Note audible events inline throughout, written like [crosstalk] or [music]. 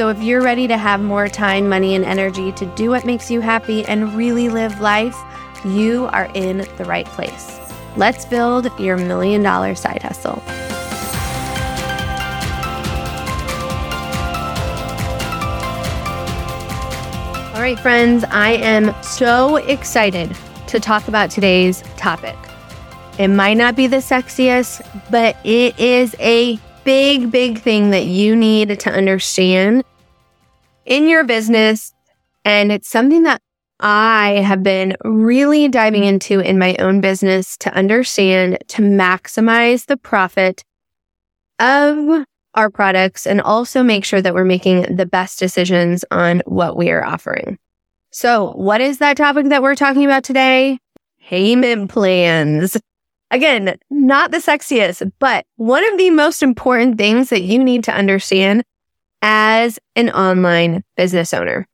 So, if you're ready to have more time, money, and energy to do what makes you happy and really live life, you are in the right place. Let's build your million dollar side hustle. All right, friends, I am so excited to talk about today's topic. It might not be the sexiest, but it is a big, big thing that you need to understand in your business. And it's something that I have been really diving into in my own business to understand to maximize the profit of our products and also make sure that we're making the best decisions on what we are offering. So, what is that topic that we're talking about today? Payment plans. Again, not the sexiest, but one of the most important things that you need to understand as an online business owner.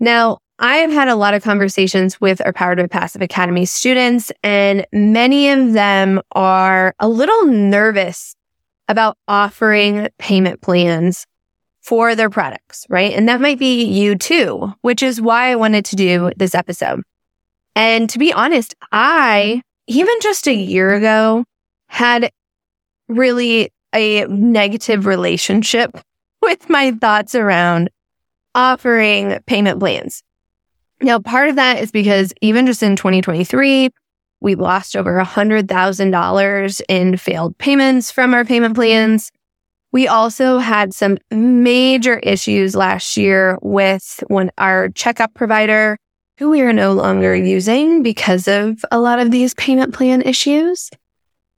Now, I have had a lot of conversations with our Powered by Passive Academy students, and many of them are a little nervous about offering payment plans for their products, right? And that might be you too, which is why I wanted to do this episode. And to be honest, I, even just a year ago, had really a negative relationship [laughs] with my thoughts around offering payment plans. Now, part of that is because even just in 2023, we lost over $100,000 in failed payments from our payment plans. We also had some major issues last year with one, our checkout provider, who we are no longer using because of a lot of these payment plan issues.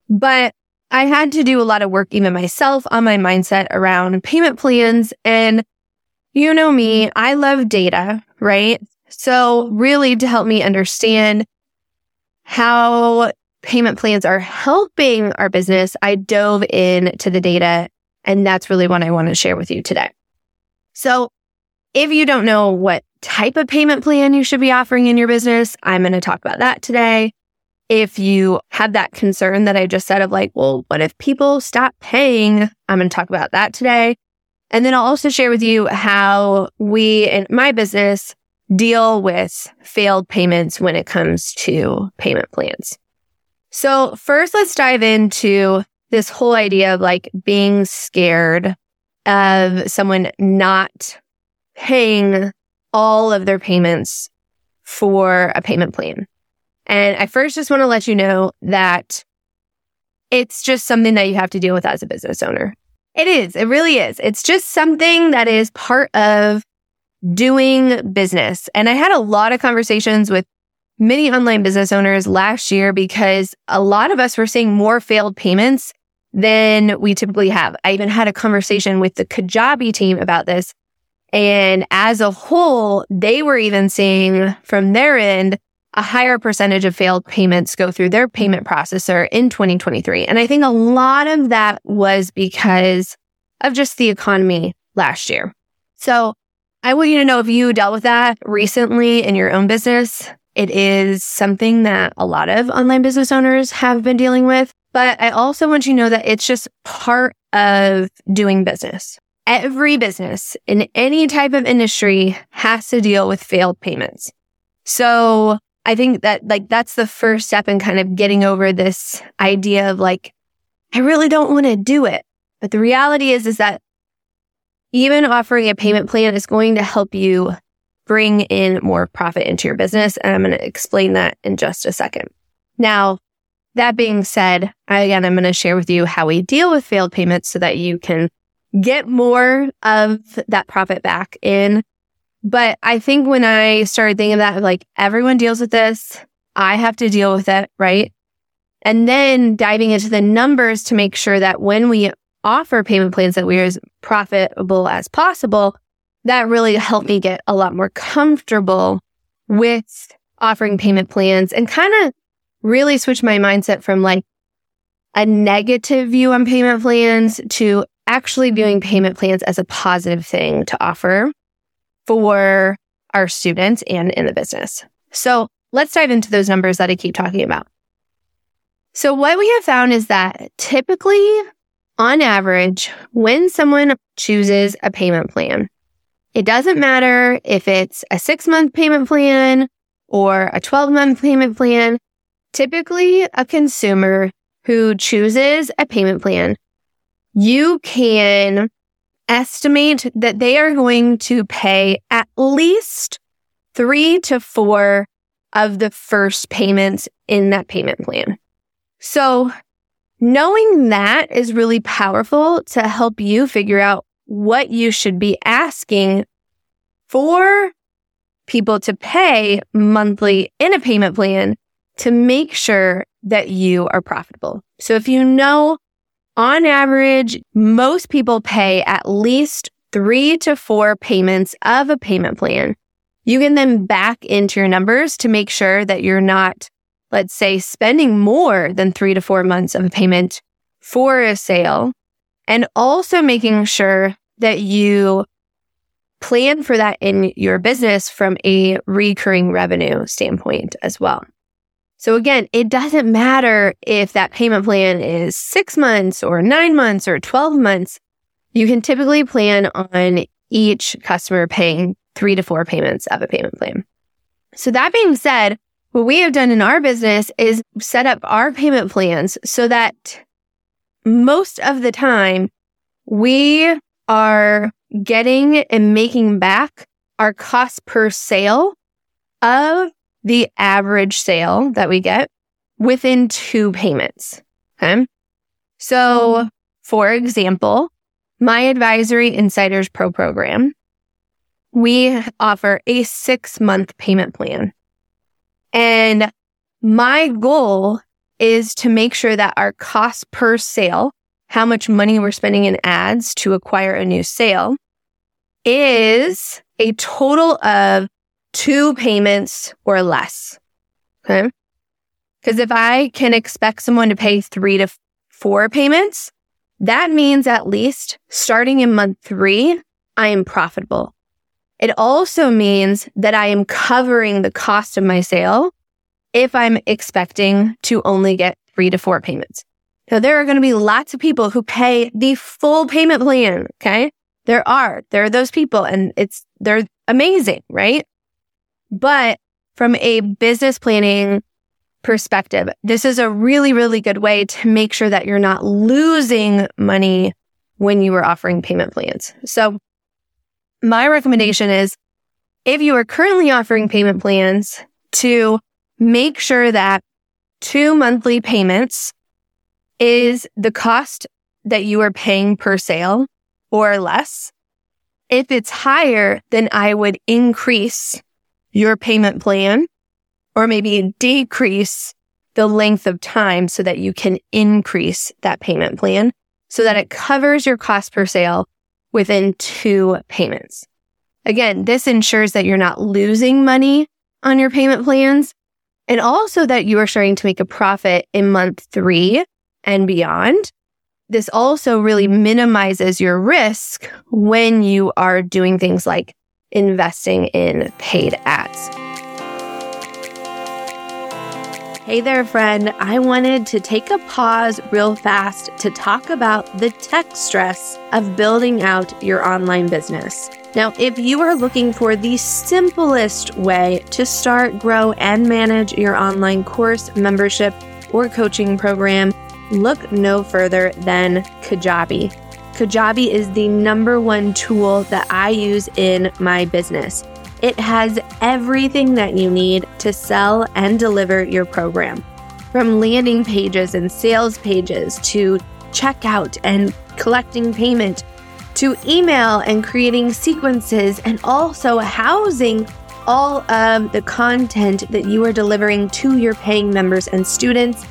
But I had to do a lot of work even myself on my mindset around payment plans. And you know me, I love data, right? So really to help me understand how payment plans are helping our business, I dove into the data and that's really what I want to share with you today. So if you don't know what type of payment plan you should be offering in your business, I'm going to talk about that today. If you have that concern that I just said of like, well, what if people stop paying? I'm going to talk about that today. And then I'll also share with you how we in my business deal with failed payments when it comes to payment plans. So first, let's dive into this whole idea of like being scared of someone not paying all of their payments for a payment plan. And I first just want to let you know that it's just something that you have to deal with as a business owner. It is. It really is. It's just something that is part of doing business. And I had a lot of conversations with many online business owners last year because a lot of us were seeing more failed payments than we typically have. I even had a conversation with the Kajabi team about this. And as a whole, they were even seeing from their end a higher percentage of failed payments go through their payment processor in 2023. And I think a lot of that was because of just the economy last year. So I want you to know if you dealt with that recently in your own business. It is something that a lot of online business owners have been dealing with. But I also want you to know that it's just part of doing business. Every business in any type of industry has to deal with failed payments. So I think that like that's the first step in kind of getting over this idea of like, I really don't want to do it. But the reality is, is that even offering a payment plan is going to help you bring in more profit into your business. And I'm going to explain that in just a second. Now, that being said, I again, I'm going to share with you how we deal with failed payments so that you can get more of that profit back in. But I think when I started thinking that, like everyone deals with this, I have to deal with it, right? And then diving into the numbers to make sure that when we offer payment plans that we're as profitable as possible, that really helped me get a lot more comfortable with offering payment plans and kind of really switch my mindset from like a negative view on payment plans to actually viewing payment plans as a positive thing to offer for our students and in the business. So let's dive into those numbers that I keep talking about. So what we have found is that typically on average, when someone chooses a payment plan, it doesn't matter if it's a six month payment plan or a 12 month payment plan. Typically a consumer who chooses a payment plan, you can estimate that they are going to pay at least three to four of the first payments in that payment plan. So knowing that is really powerful to help you figure out what you should be asking for people to pay monthly in a payment plan to make sure that you are profitable. So if you know on average, most people pay at least three to four payments of a payment plan. You can then back into your numbers to make sure that you're not, let's say, spending more than three to four months of a payment for a sale and also making sure that you plan for that in your business from a recurring revenue standpoint as well. So again, it doesn't matter if that payment plan is six months or nine months or 12 months. You can typically plan on each customer paying three to four payments of a payment plan. So that being said, what we have done in our business is set up our payment plans so that most of the time we are getting and making back our cost per sale of the average sale that we get within two payments. Okay. So for example, my advisory insiders pro program, we offer a six month payment plan. And my goal is to make sure that our cost per sale, how much money we're spending in ads to acquire a new sale is a total of two payments or less. Okay. Because if I can expect someone to pay three to four payments, that means at least starting in month three, I am profitable. It also means that I am covering the cost of my sale if I'm expecting to only get three to four payments. So there are going to be lots of people who pay the full payment plan. Okay. There are, there are those people and it's, they're amazing, right? But from a business planning perspective, this is a really, really good way to make sure that you're not losing money when you are offering payment plans. So my recommendation is if you are currently offering payment plans to make sure that two monthly payments is the cost that you are paying per sale or less. If it's higher, then I would increase your payment plan or maybe decrease the length of time so that you can increase that payment plan so that it covers your cost per sale within two payments. Again, this ensures that you're not losing money on your payment plans and also that you are starting to make a profit in month three and beyond. This also really minimizes your risk when you are doing things like investing in paid ads. Hey there, friend. I wanted to take a pause real fast to talk about the tech stress of building out your online business. Now, if you are looking for the simplest way to start, grow, and manage your online course, membership, or coaching program, look no further than Kajabi. Kajabi is the number one tool that I use in my business. It has everything that you need to sell and deliver your program. From landing pages and sales pages to checkout and collecting payment to email and creating sequences and also housing all of the content that you are delivering to your paying members and students.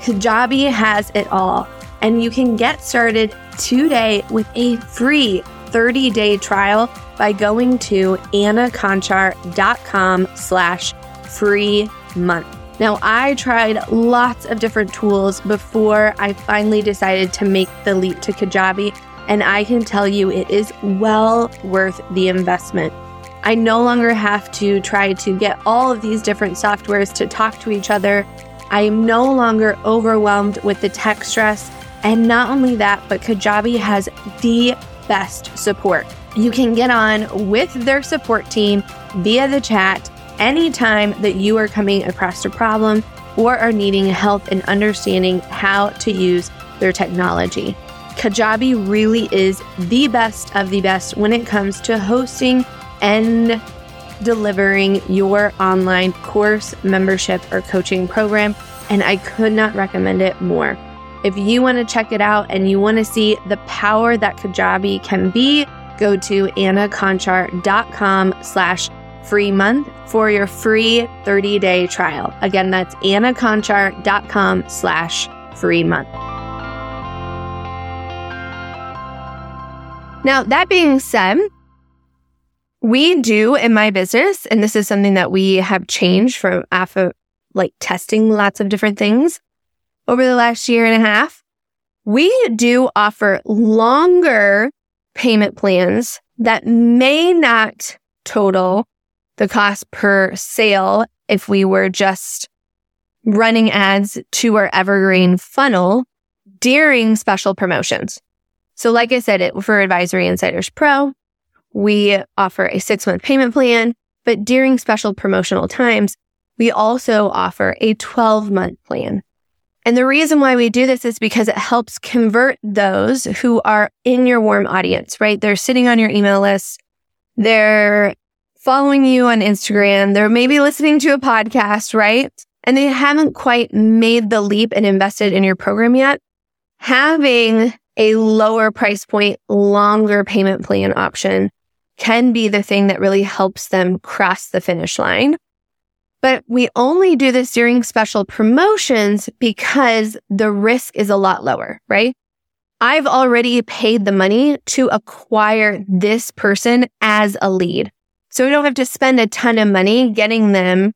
Kajabi has it all, and you can get started today with a free 30 day trial by going to annaconchar.com slash free month. Now, I tried lots of different tools before I finally decided to make the leap to Kajabi, and I can tell you it is well worth the investment. I no longer have to try to get all of these different softwares to talk to each other. I am no longer overwhelmed with the tech stress. And not only that, but Kajabi has the best support. You can get on with their support team via the chat anytime that you are coming across a problem or are needing help in understanding how to use their technology. Kajabi really is the best of the best when it comes to hosting and delivering your online course, membership, or coaching program. And I could not recommend it more. If you want to check it out and you want to see the power that Kajabi can be, go to annaconchar.com slash free month for your free 30-day trial. Again, that's annaconchar.com slash free month. Now, that being said, we do in my business, and this is something that we have changed from after like testing lots of different things over the last year and a half. We do offer longer payment plans that may not total the cost per sale if we were just running ads to our evergreen funnel during special promotions. So like I said, it for Advisory Insiders Pro, we offer a six month payment plan, but during special promotional times, we also offer a 12 month plan. And the reason why we do this is because it helps convert those who are in your warm audience, right? They're sitting on your email list. They're following you on Instagram. They're maybe listening to a podcast, right? And they haven't quite made the leap and invested in your program yet. Having a lower price point, longer payment plan option can be the thing that really helps them cross the finish line. But we only do this during special promotions because the risk is a lot lower, right? I've already paid the money to acquire this person as a lead. So we don't have to spend a ton of money getting them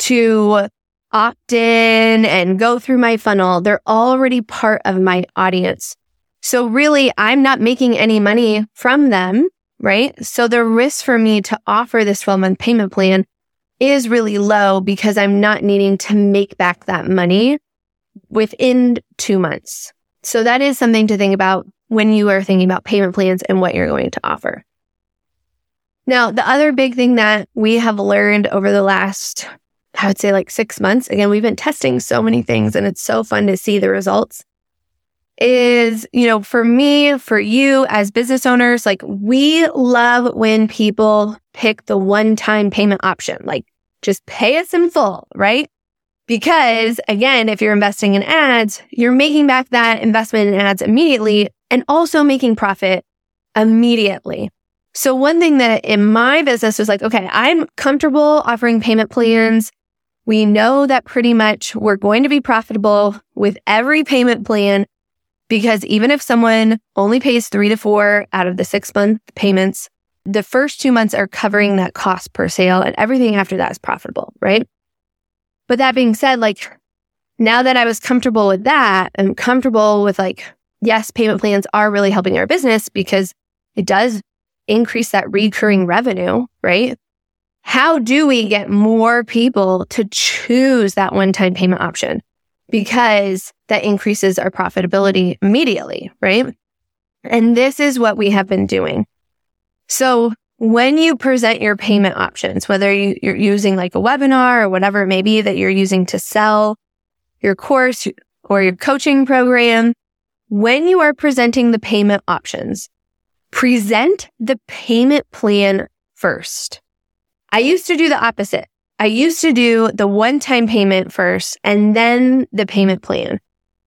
to opt in and go through my funnel. They're already part of my audience. So really, I'm not making any money from them right? So the risk for me to offer this 12 month payment plan is really low because I'm not needing to make back that money within two months. So that is something to think about when you are thinking about payment plans and what you're going to offer. Now, the other big thing that we have learned over the last, I would say like six months, again, we've been testing so many things and it's so fun to see the results is, you know, for me, for you as business owners, like we love when people pick the one time payment option, like just pay us in full, right? Because again, if you're investing in ads, you're making back that investment in ads immediately and also making profit immediately. So one thing that in my business was like, okay, I'm comfortable offering payment plans. We know that pretty much we're going to be profitable with every payment plan because even if someone only pays three to four out of the six month payments, the first two months are covering that cost per sale and everything after that is profitable, right? But that being said, like now that I was comfortable with that and comfortable with like, yes, payment plans are really helping our business because it does increase that recurring revenue, right? How do we get more people to choose that one time payment option? because that increases our profitability immediately, right? And this is what we have been doing. So when you present your payment options, whether you're using like a webinar or whatever it may be that you're using to sell your course or your coaching program, when you are presenting the payment options, present the payment plan first. I used to do the opposite. I used to do the one time payment first and then the payment plan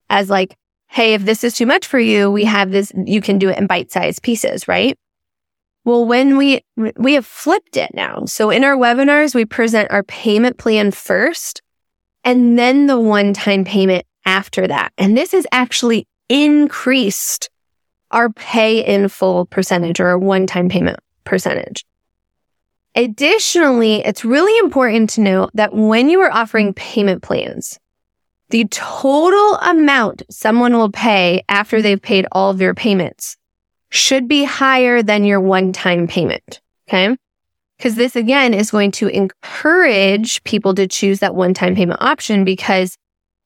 as like, Hey, if this is too much for you, we have this, you can do it in bite sized pieces, right? Well, when we, we have flipped it now. So in our webinars, we present our payment plan first and then the one time payment after that. And this has actually increased our pay in full percentage or one time payment percentage. Additionally, it's really important to note that when you are offering payment plans, the total amount someone will pay after they've paid all of your payments should be higher than your one time payment. Okay. Because this again is going to encourage people to choose that one time payment option because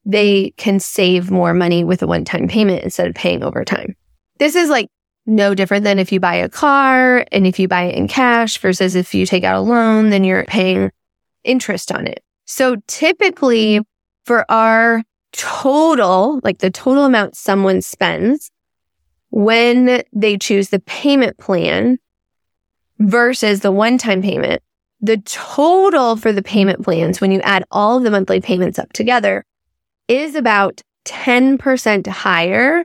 they can save more money with a one time payment instead of paying over time. This is like no different than if you buy a car and if you buy it in cash versus if you take out a loan, then you're paying interest on it. So typically for our total, like the total amount someone spends when they choose the payment plan versus the one time payment, the total for the payment plans, when you add all of the monthly payments up together, is about 10% higher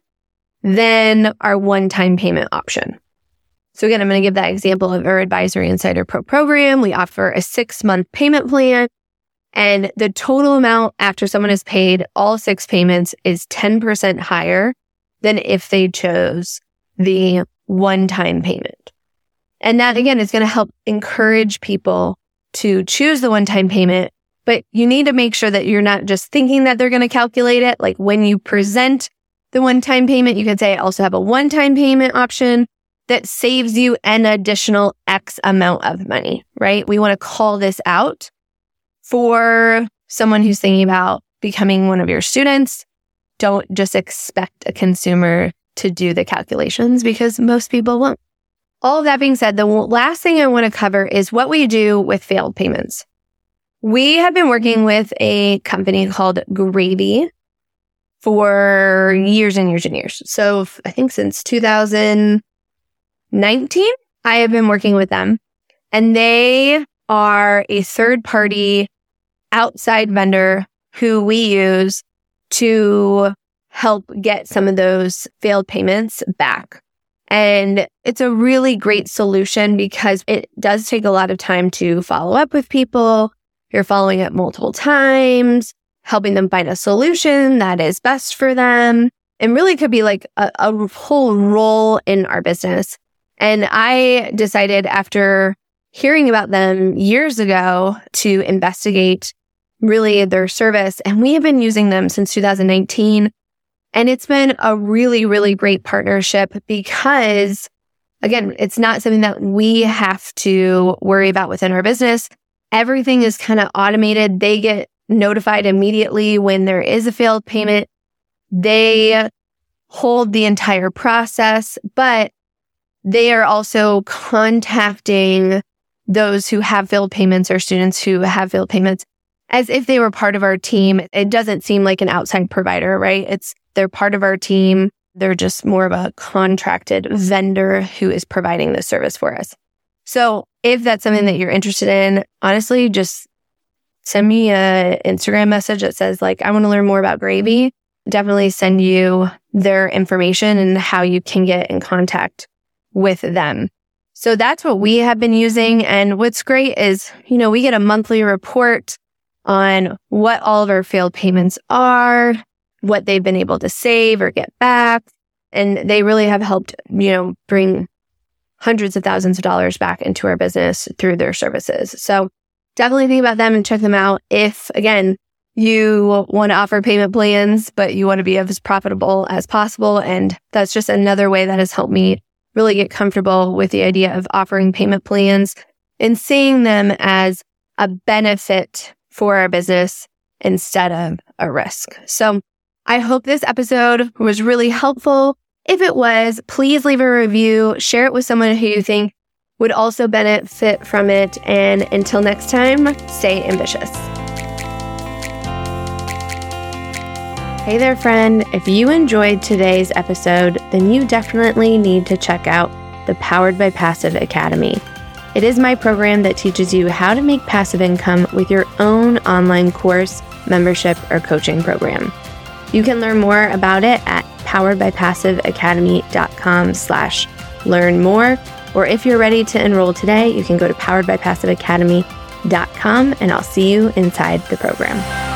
than our one time payment option. So again, I'm going to give that example of our Advisory Insider Pro program. We offer a six month payment plan and the total amount after someone has paid all six payments is 10% higher than if they chose the one time payment. And that again is going to help encourage people to choose the one time payment, but you need to make sure that you're not just thinking that they're going to calculate it. Like when you present the one time payment. You could say I also have a one time payment option that saves you an additional X amount of money, right? We want to call this out for someone who's thinking about becoming one of your students. Don't just expect a consumer to do the calculations because most people won't. All that being said, the last thing I want to cover is what we do with failed payments. We have been working with a company called Gravy for years and years and years. So I think since 2019, I have been working with them and they are a third party outside vendor who we use to help get some of those failed payments back. And it's a really great solution because it does take a lot of time to follow up with people. You're following up multiple times helping them find a solution that is best for them. And really could be like a, a whole role in our business. And I decided after hearing about them years ago to investigate really their service. And we have been using them since 2019. And it's been a really, really great partnership because again, it's not something that we have to worry about within our business. Everything is kind of automated. They get notified immediately when there is a failed payment. They hold the entire process, but they are also contacting those who have failed payments or students who have failed payments as if they were part of our team. It doesn't seem like an outside provider, right? It's they're part of our team. They're just more of a contracted vendor who is providing the service for us. So if that's something that you're interested in, honestly, just send me a Instagram message that says like, I want to learn more about gravy. Definitely send you their information and how you can get in contact with them. So that's what we have been using. And what's great is, you know, we get a monthly report on what all of our failed payments are, what they've been able to save or get back. And they really have helped, you know, bring hundreds of thousands of dollars back into our business through their services. So definitely think about them and check them out. If again, you want to offer payment plans, but you want to be as profitable as possible. And that's just another way that has helped me really get comfortable with the idea of offering payment plans and seeing them as a benefit for our business instead of a risk. So I hope this episode was really helpful. If it was, please leave a review, share it with someone who you think would also benefit from it. And until next time, stay ambitious. Hey there, friend. If you enjoyed today's episode, then you definitely need to check out the Powered by Passive Academy. It is my program that teaches you how to make passive income with your own online course, membership, or coaching program. You can learn more about it at poweredbypassiveacademy.com slash learn more or if you're ready to enroll today, you can go to poweredbypassiveacademy.com and I'll see you inside the program.